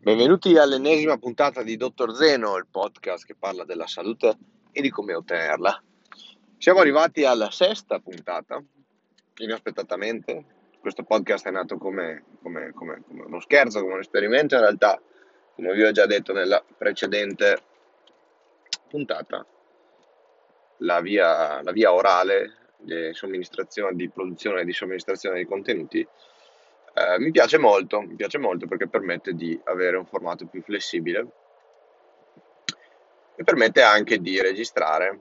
Benvenuti all'ennesima puntata di Dottor Zeno, il podcast che parla della salute e di come ottenerla. Siamo arrivati alla sesta puntata, inaspettatamente. Questo podcast è nato come, come, come, come uno scherzo, come un esperimento. In realtà, come vi ho già detto nella precedente puntata, la via, la via orale di somministrazione, di produzione e di somministrazione di contenuti eh, mi piace molto, mi piace molto perché permette di avere un formato più flessibile e permette anche di registrare,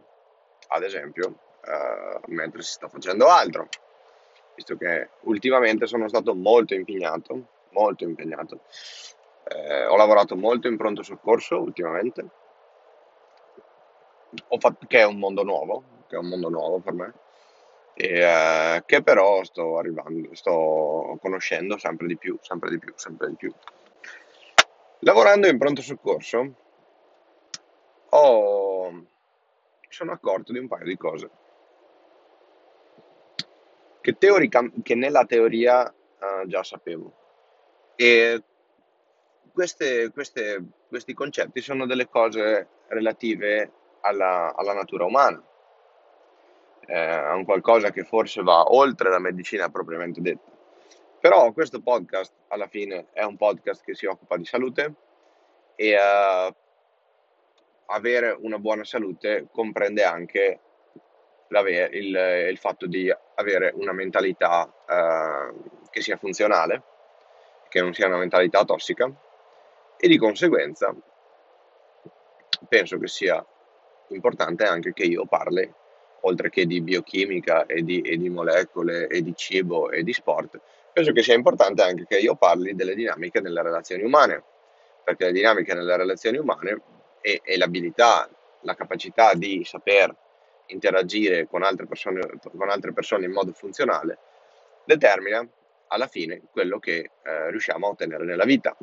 ad esempio, eh, mentre si sta facendo altro, visto che ultimamente sono stato molto impegnato, molto impegnato. Eh, ho lavorato molto in pronto soccorso ultimamente, fatto, che è un mondo nuovo, che è un mondo nuovo per me e, eh, che però sto arrivando, sto conoscendo sempre di più, sempre di più, sempre di più. Lavorando in pronto soccorso ho, sono accorto di un paio di cose che, teorica, che nella teoria uh, già sapevo. E queste, queste, questi concetti sono delle cose relative alla, alla natura umana è un qualcosa che forse va oltre la medicina propriamente detta. Però questo podcast alla fine è un podcast che si occupa di salute e uh, avere una buona salute comprende anche il, il, fatto di avere una mentalità uh, che sia funzionale, che non sia una mentalità tossica e di conseguenza penso che sia importante anche che io parli oltre che di biochimica e di, e di molecole e di cibo e di sport, penso che sia importante anche che io parli delle dinamiche nelle relazioni umane, perché le dinamiche nelle relazioni umane e, e l'abilità, la capacità di saper interagire con altre, persone, con altre persone in modo funzionale determina alla fine quello che eh, riusciamo a ottenere nella vita.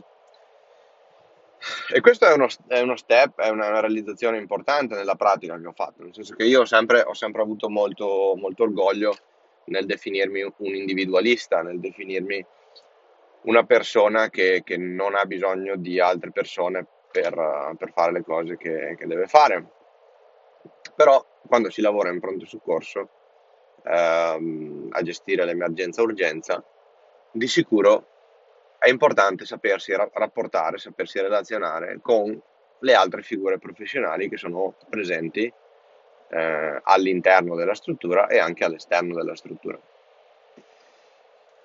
E questo è uno, è uno step, è una, una, realizzazione importante nella pratica che ho fatto, nel senso che io ho sempre, ho sempre avuto molto, molto orgoglio nel definirmi un individualista, nel definirmi una persona che, che non ha bisogno di altre persone per, per fare le cose che, che, deve fare. Però quando si lavora in pronto soccorso ehm, a gestire l'emergenza-urgenza, di sicuro è importante sapersi rapportare, sapersi relazionare con le altre figure professionali che sono presenti eh, all'interno della struttura e anche all'esterno della struttura.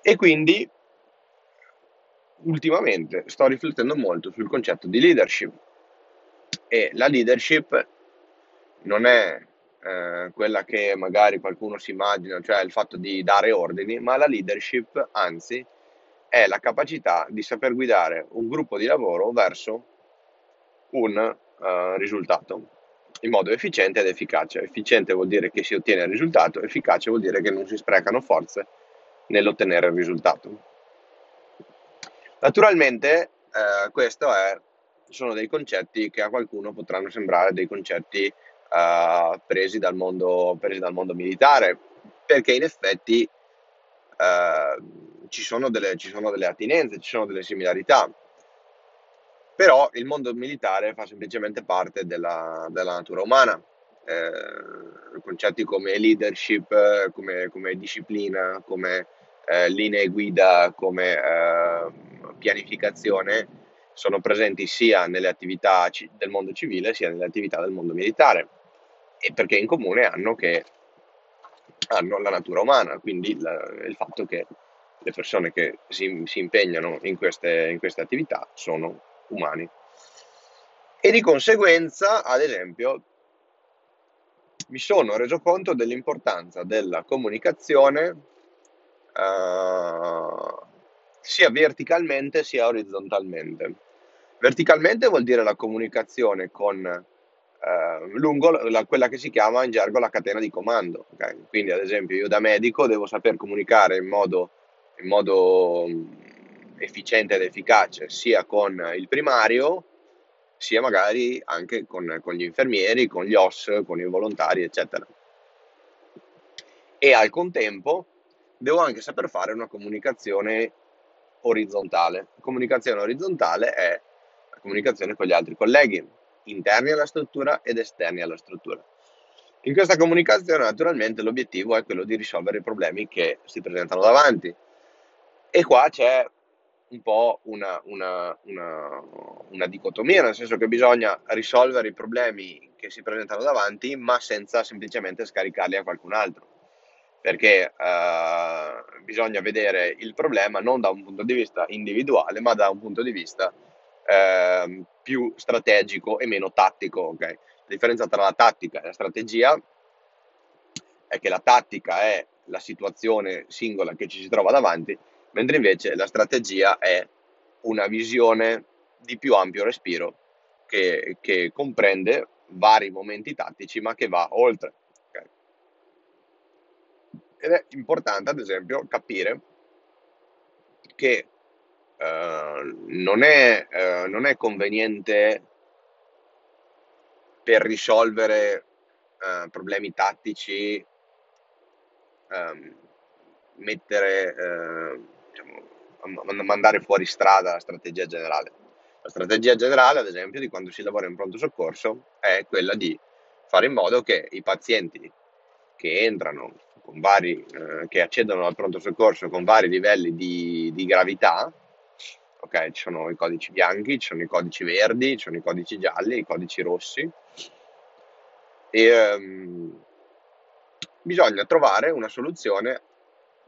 E quindi ultimamente sto riflettendo molto sul concetto di leadership e la leadership non è eh, quella che magari qualcuno si immagina, cioè il fatto di dare ordini, ma la leadership anzi è la capacità di saper guidare un gruppo di lavoro verso un uh, risultato in modo efficiente ed efficace. Efficiente vuol dire che si ottiene il risultato, efficace vuol dire che non si sprecano forze nell'ottenere il risultato. Naturalmente eh, questi sono dei concetti che a qualcuno potranno sembrare dei concetti eh, presi, dal mondo, presi, dal mondo, militare, perché in effetti eh, ci sono, delle, ci sono delle attinenze, ci sono delle similarità, però il mondo militare fa semplicemente parte della, della natura umana. Eh, concetti come leadership, come, come disciplina, come eh, linee guida, come eh, pianificazione sono presenti sia nelle attività ci- del mondo civile sia nelle attività del mondo militare e perché in comune hanno, che, hanno la natura umana, quindi la, il fatto che le persone che si, si impegnano in queste, in queste attività sono umani. E di conseguenza, ad esempio, mi sono reso conto dell'importanza della comunicazione uh, sia verticalmente sia orizzontalmente. Verticalmente vuol dire la comunicazione con uh, lungo la, quella che si chiama in gergo la catena di comando. Okay? Quindi, ad esempio, io da medico devo saper comunicare in modo in modo mm, efficiente ed efficace sia con il primario sia magari anche con, con gli infermieri, con gli OS, con i volontari, eccetera. E al contempo devo anche saper fare una comunicazione orizzontale. Comunicazione orizzontale è comunicazione con gli altri colleghi, interni alla struttura ed esterni alla struttura. In questa comunicazione naturalmente l'obiettivo è quello di risolvere i problemi che si presentano davanti. E qua c'è un po' una, una, una, una dicotomia, nel senso che bisogna risolvere i problemi che si presentano davanti, ma senza semplicemente scaricarli a qualcun altro. Perché eh, bisogna vedere il problema non da un punto di vista individuale, ma da un punto di vista eh, più strategico e meno tattico. Okay? La differenza tra la tattica e la strategia è che la tattica è la situazione singola che ci si trova davanti, mentre invece la strategia è una visione di più ampio respiro che, che comprende vari momenti tattici ma che va oltre. Okay? Ed è importante ad esempio capire che eh, non, è, eh, non, è, conveniente per risolvere eh, problemi tattici ehm, mettere eh, diciamo, mandare fuori strada la strategia generale. La strategia generale, ad esempio, di quando si lavora in pronto soccorso è quella di fare in modo che i pazienti che entrano con vari, eh, che accedono al pronto soccorso con vari livelli di, di gravità, ok, ci sono i codici bianchi, ci sono i codici verdi, ci sono i codici gialli, i codici rossi, e um, bisogna trovare una soluzione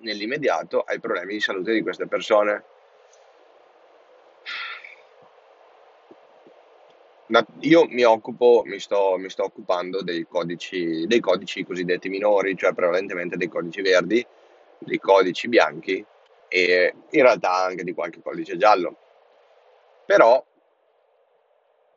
nell'immediato ai problemi di salute di queste persone. Io mi occupo, mi sto, mi sto occupando dei codici, dei codici cosiddetti minori, cioè prevalentemente dei codici verdi, dei codici bianchi e in realtà anche di qualche codice giallo. Però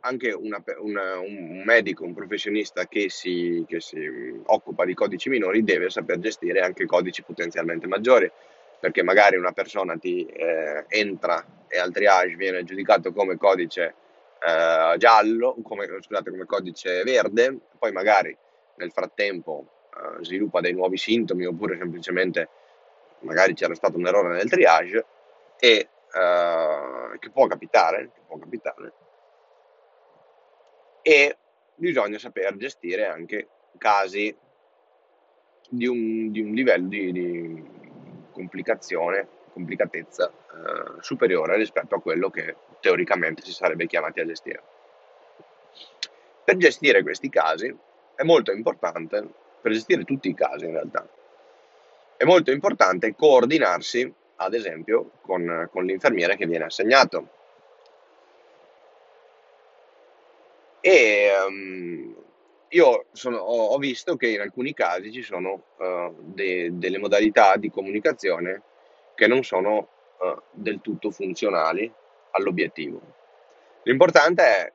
anche una, una, un medico, un professionista che si, che si, occupa di codici minori deve saper gestire anche codici potenzialmente maggiori, perché magari una persona ti eh, entra e al triage viene giudicato come codice eh, giallo, come, scusate, come codice verde, poi magari nel frattempo eh, sviluppa dei nuovi sintomi oppure semplicemente magari c'era stato un errore nel triage e eh, che può capitare, che può capitare e bisogna saper gestire anche casi di un, di un livello di, di, complicazione, complicatezza eh, superiore rispetto a quello che teoricamente si sarebbe chiamati a gestire. Per gestire questi casi è molto importante, per gestire tutti i casi in realtà, è molto importante coordinarsi, ad esempio, con, con l'infermiere che viene assegnato E um, io sono, ho, visto che in alcuni casi ci sono uh, de, delle modalità di comunicazione che non sono uh, del tutto funzionali all'obiettivo. L'importante è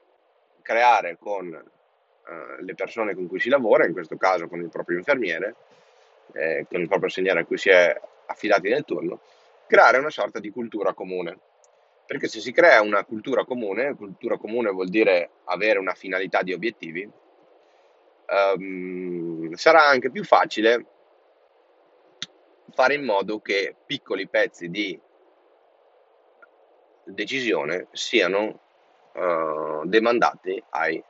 creare con uh, le persone con cui si lavora, in questo caso con il proprio infermiere, eh, con il proprio insegnere a cui si è affidati nel turno, creare una sorta di cultura comune perché se si crea una cultura comune, cultura comune vuol dire avere una finalità di obiettivi, um, sarà anche più facile fare in modo che piccoli pezzi di decisione siano uh, demandati ai,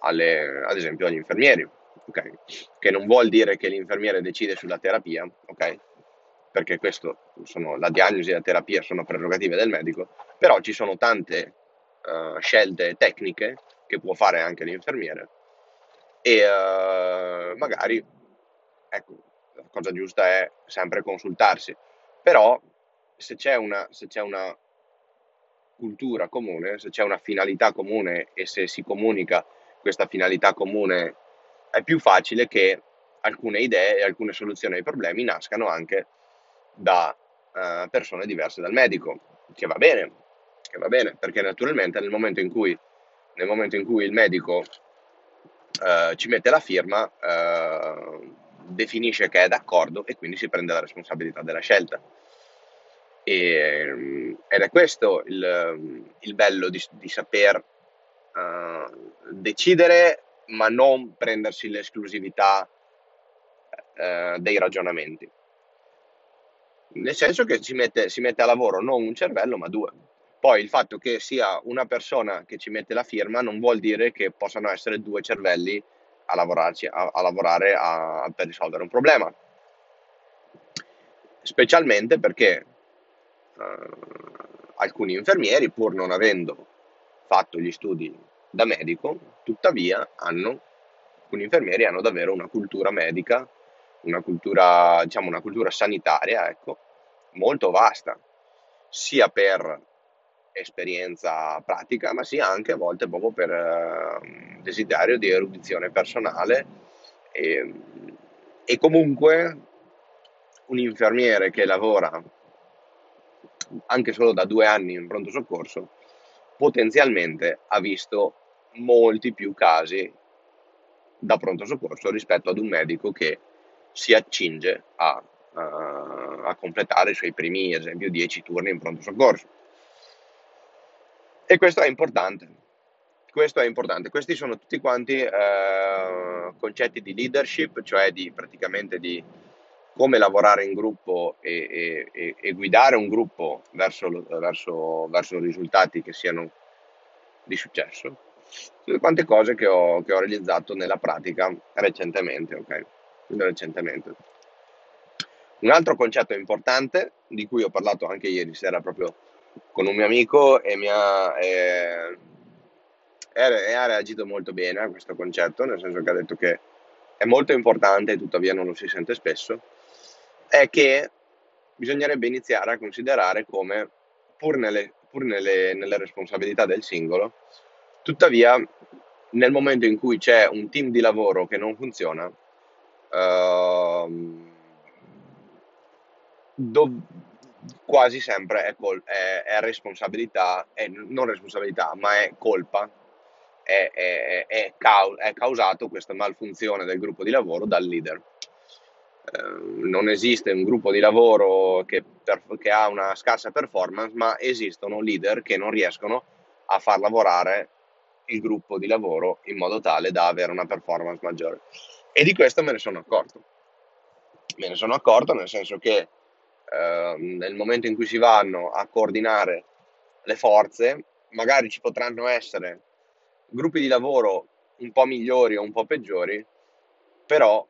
alle, ad esempio agli infermieri, okay? che non vuol dire che l'infermiere decide sulla terapia, okay? Perché questo sono, la diagnosi e la terapia sono prerogative del medico, però ci sono tante uh, scelte tecniche che può fare anche l'infermiere e uh, magari, ecco, la cosa giusta è sempre consultarsi, però se c'è una, se c'è una cultura comune, se c'è una finalità comune e se si comunica questa finalità comune, è più facile che alcune idee e alcune soluzioni ai problemi nascano anche da uh, persone diverse dal medico, che va bene, che va bene, perché naturalmente nel momento in cui, momento in cui il medico uh, ci mette la firma, uh, definisce che è d'accordo e quindi si prende la responsabilità della scelta. E, ed è questo il, il bello di, di saper decidere ma non prendersi l'esclusività dei ragionamenti nel senso che si mette, si mette a lavoro non un cervello ma due, Poi il fatto che sia una persona che ci mette la firma non vuol dire che possano essere due cervelli a, lavorarci, a, a lavorare a, per risolvere un problema. Specialmente perché uh, alcuni infermieri, pur non avendo fatto gli studi da medico, tuttavia hanno, alcuni infermieri hanno davvero una cultura medica, una cultura, diciamo, una cultura sanitaria, ecco, molto vasta, sia per esperienza pratica, ma sia anche a volte proprio per uh, desiderio di erudizione personale. E, e comunque un infermiere che lavora anche solo da due anni in pronto soccorso, potenzialmente ha visto molti più casi da pronto soccorso rispetto ad un medico che si accinge a, a, a completare i suoi primi, ad esempio, 10 turni in pronto soccorso. E questo è importante. Questo è importante. Questi sono tutti quanti eh, concetti di leadership, cioè di praticamente di come lavorare in gruppo e, e, e guidare un gruppo verso, verso, verso, risultati che siano di successo. Tutte quante cose che ho, che ho realizzato nella pratica recentemente, ok? Recentemente. Un altro concetto importante di cui ho parlato anche ieri sera proprio con un mio amico e mi ha, e, e ha reagito molto bene a questo concetto, nel senso che ha detto che è molto importante, tuttavia non lo si sente spesso, è che bisognerebbe iniziare a considerare come, pur nelle, pur nelle, nelle responsabilità del singolo, tuttavia nel momento in cui c'è un team di lavoro che non funziona, uh, dov- quasi sempre è, col- è, è responsabilità, è, non responsabilità, ma è colpa, è, cau- causato questa malfunzione del gruppo di lavoro dal leader. Ehm, non esiste un gruppo di lavoro che, per, che, ha una scarsa performance, ma esistono leader che non riescono a far lavorare il gruppo di lavoro in modo tale da avere una performance maggiore. E di questo me ne sono accorto. Me ne sono accorto nel senso che eh, nel momento in cui si vanno a coordinare le forze, magari ci potranno essere gruppi di lavoro un po' migliori o un po' peggiori, però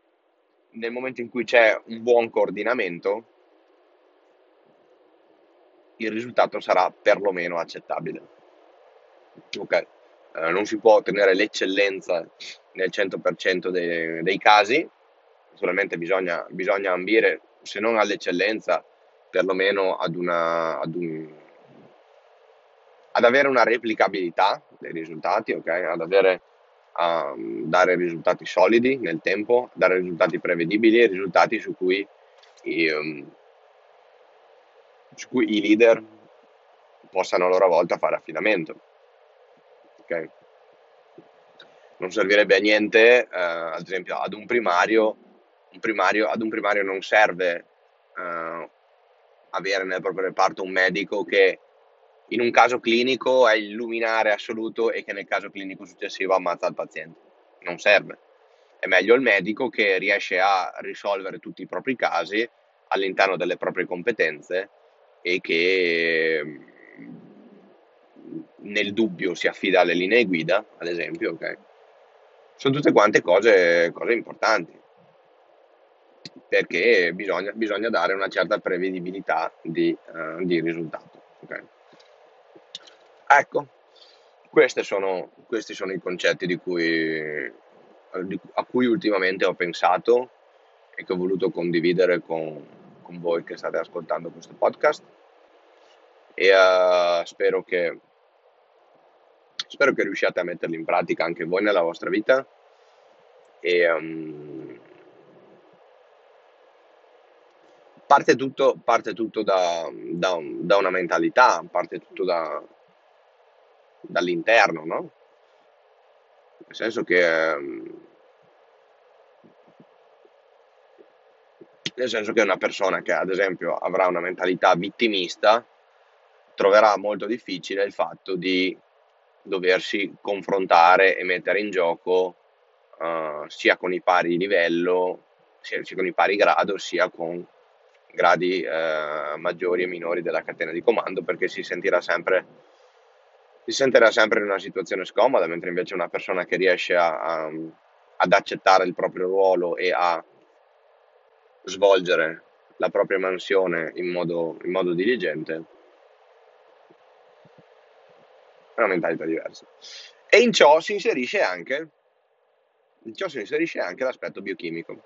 nel momento in cui c'è un buon coordinamento, il risultato sarà perlomeno accettabile. Ok, eh, non si può ottenere l'eccellenza nel 100% dei, dei casi, solamente bisogna, bisogna, ambire, se non all'eccellenza, perlomeno ad, una, ad, un, ad avere una replicabilità dei risultati, ok? Ad avere a dare risultati solidi nel tempo, dare risultati prevedibili, risultati su cui i, um, su cui i leader possano a loro volta fare affidamento. Okay? Non servirebbe a niente, uh, ad esempio, ad un primario, un primario, ad un primario non serve uh, avere nel proprio reparto un medico che in un caso clinico è il luminare assoluto e che nel caso clinico successivo ammazza il paziente. Non serve. È meglio il medico che riesce a risolvere tutti i propri casi all'interno delle proprie competenze e che mm, nel dubbio si affida alle linee guida, ad esempio, ok? Sono tutte quante cose, cose importanti perché bisogna, bisogna, dare una certa prevedibilità di, uh, di risultato. Okay? Ecco, sono, questi sono i concetti di cui, a cui ultimamente ho pensato e che ho voluto condividere con, con voi che state ascoltando questo podcast e uh, spero, che, spero che riusciate a metterli in pratica anche voi nella vostra vita e um, parte tutto, parte tutto da, da, da, una mentalità, parte tutto da, dall'interno, no? Nel senso che... Ehm, nel senso che una persona che ad esempio avrà una mentalità vittimista troverà molto difficile il fatto di doversi confrontare e mettere in gioco uh, sia con i pari livello, sia, sia con i pari grado, sia con gradi eh, maggiori e minori della catena di comando perché si sentirà sempre, si sentirà sempre in una situazione scomoda, mentre invece una persona che riesce a, a, ad accettare il proprio ruolo e a svolgere la propria mansione in modo, in modo diligente è una mentalità diversa. E in ciò si inserisce anche, in ciò si inserisce anche l'aspetto biochimico,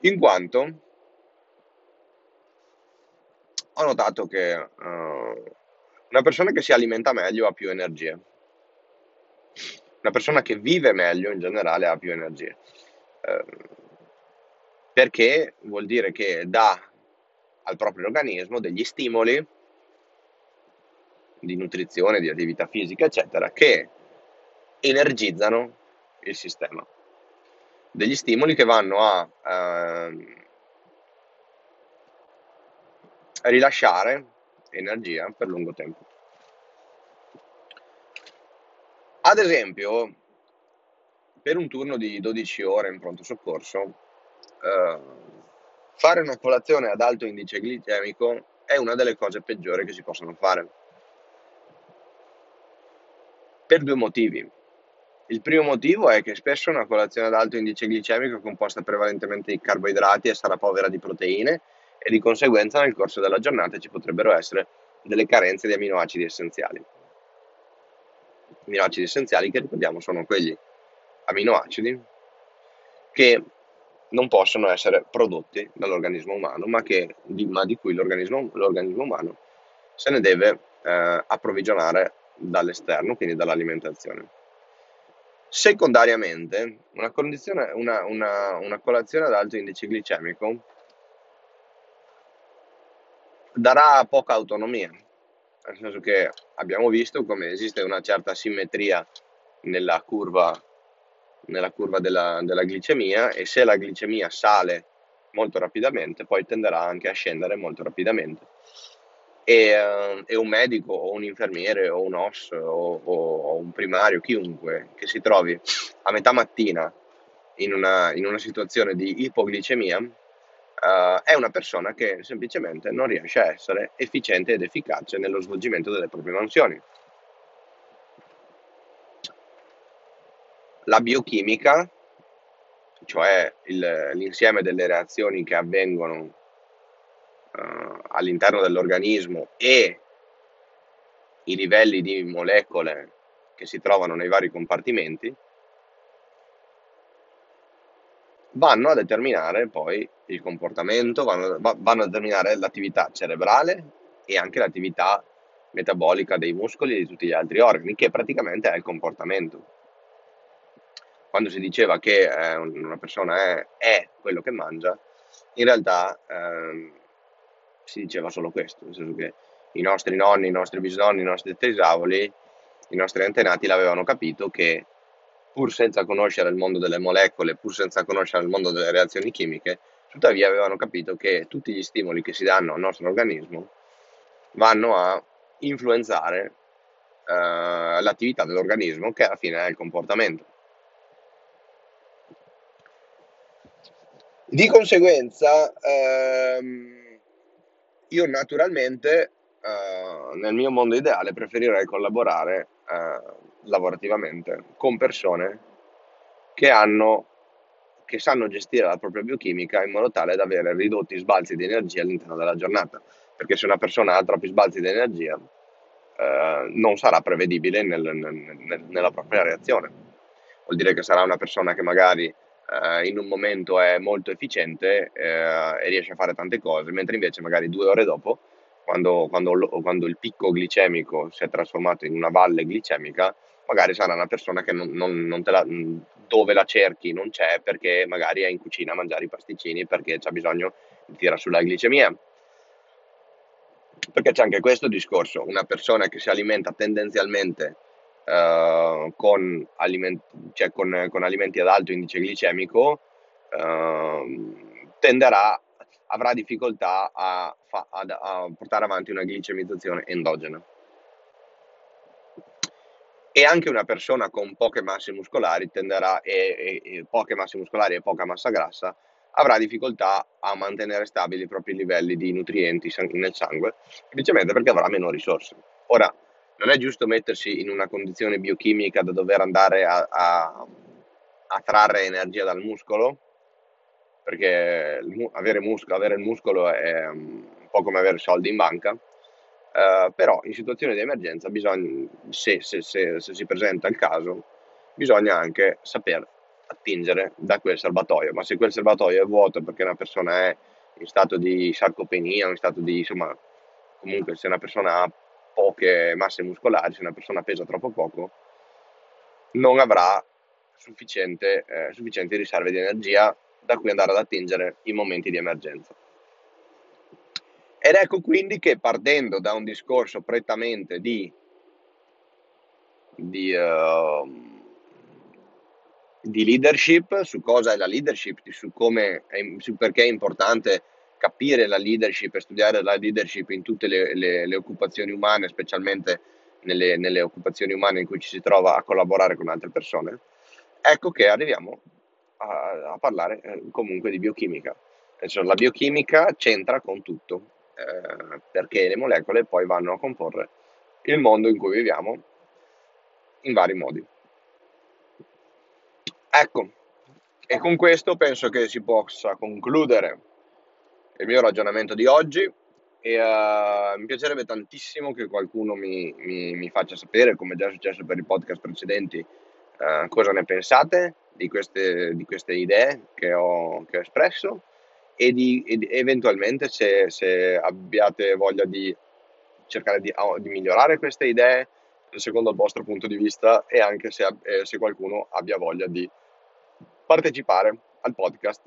in quanto ho notato che uh, una persona che si alimenta meglio ha più energie. Una persona che vive meglio in generale ha più energie. Uh, perché vuol dire che dà al proprio organismo degli stimoli di nutrizione, di attività fisica, eccetera, che energizzano il sistema. Degli stimoli che vanno a eh, rilasciare energia per lungo tempo. Ad esempio, per un turno di 12 ore in pronto soccorso, eh, fare una colazione ad alto indice glicemico è una delle cose peggiori che si possono fare. Per due motivi. Il primo motivo è che spesso una colazione ad alto indice glicemico è composta prevalentemente di carboidrati e sarà povera di proteine e di conseguenza nel corso della giornata ci potrebbero essere delle carenze di aminoacidi essenziali. Aminoacidi essenziali che ricordiamo sono quegli aminoacidi che non possono essere prodotti dall'organismo umano, ma, che, ma di cui l'organismo, l'organismo, umano se ne deve eh, approvvigionare dall'esterno, quindi dall'alimentazione. Secondariamente, una, una, una, una colazione ad alto indice glicemico darà poca autonomia, nel senso che abbiamo visto come esiste una certa simmetria nella curva, nella curva della, della glicemia e se la glicemia sale molto rapidamente poi tenderà anche a scendere molto rapidamente e, uh, e, un medico o un infermiere o un OS o, o, un primario, chiunque che si trovi a metà mattina in una, in una situazione di ipoglicemia uh, è una persona che semplicemente non riesce a essere efficiente ed efficace nello svolgimento delle proprie mansioni. La biochimica, cioè il, l'insieme delle reazioni che avvengono uh, all'interno dell'organismo e i livelli di molecole che si trovano nei vari compartimenti, vanno a determinare poi il comportamento, vanno, vanno a determinare l'attività cerebrale e anche l'attività metabolica dei muscoli e di tutti gli altri organi, che praticamente è il comportamento. Quando si diceva che eh, una persona è, è, quello che mangia, in realtà eh, si diceva solo questo, nel senso che i nostri nonni, i nostri bisnonni, i nostri tesavoli, i nostri antenati l'avevano capito che pur senza conoscere il mondo delle molecole, pur senza conoscere il mondo delle reazioni chimiche, tuttavia avevano capito che tutti gli stimoli che si danno al nostro organismo vanno a influenzare eh, l'attività dell'organismo, che alla fine è il comportamento. Di conseguenza, ehm, io naturalmente uh, nel mio mondo ideale preferirei collaborare uh, lavorativamente con persone che hanno che sanno gestire la propria biochimica in modo tale da avere ridotti sbalzi di energia all'interno della giornata. Perché se una persona ha troppi sbalzi di energia uh, non sarà prevedibile nel, nel, nella propria reazione. Vuol dire che sarà una persona che magari eh, in un momento è molto efficiente eh, e riesce a fare tante cose, mentre invece magari due ore dopo, quando, quando, quando, il picco glicemico si è trasformato in una valle glicemica, magari sarà una persona che non, non, non la, dove la cerchi non c'è perché magari è in cucina a mangiare i pasticcini perché c'ha bisogno di tirare sulla glicemia. Perché c'è anche questo discorso, una persona che si alimenta tendenzialmente uh, con, aliment- cioè con, con, alimenti ad alto indice glicemico uh, tenderà, avrà difficoltà a, fa- a, a portare avanti una glicemizzazione endogena. E anche una persona con poche masse muscolari tenderà, e, e, e poche masse muscolari e poca massa grassa avrà difficoltà a mantenere stabili i propri livelli di nutrienti nel sangue, semplicemente perché avrà meno risorse. Ora, non è giusto mettersi in una condizione biochimica da dover andare a, a, a trarre energia dal muscolo, perché avere, muscolo, avere il muscolo è un po' come avere soldi in banca, uh, però in situazioni di emergenza bisogna, se, se, se, se si presenta il caso, bisogna anche saper attingere da quel serbatoio, ma se quel serbatoio è vuoto perché una persona è in stato di sarcopenia, in stato di, insomma, comunque se una persona ha poche masse muscolari, se una persona pesa troppo poco, non avrà sufficiente, eh, sufficienti riserve di energia da cui andare ad attingere in momenti di emergenza. Ed ecco quindi che partendo da un discorso prettamente di, di uh, di leadership, su cosa è la leadership, su, come su perché è importante capire la leadership e studiare la leadership in tutte le, le, le occupazioni umane, specialmente nelle, nelle, occupazioni umane in cui ci si trova a collaborare con altre persone, ecco che arriviamo a, a parlare eh, comunque di biochimica. Cioè, la biochimica c'entra con tutto, eh, perché le molecole poi vanno a comporre il mondo in cui viviamo in vari modi. Ecco, e con questo penso che si possa concludere il mio ragionamento di oggi e uh, mi piacerebbe tantissimo che qualcuno mi, mi, mi, faccia sapere, come già è successo per i podcast precedenti, uh, cosa ne pensate di queste, di queste idee che ho, che ho, espresso e, di, e eventualmente se, se, abbiate voglia di cercare di, di, migliorare queste idee secondo il vostro punto di vista e anche se, eh, se qualcuno abbia voglia di partecipare al podcast,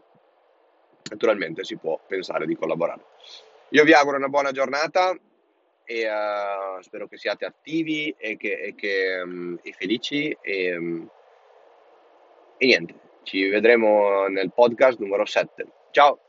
naturalmente si può pensare di collaborare. Io vi auguro una buona giornata e uh, spero che siate attivi e, che, e, che, um, e felici e, um, e niente, ci vedremo nel podcast numero 7. Ciao!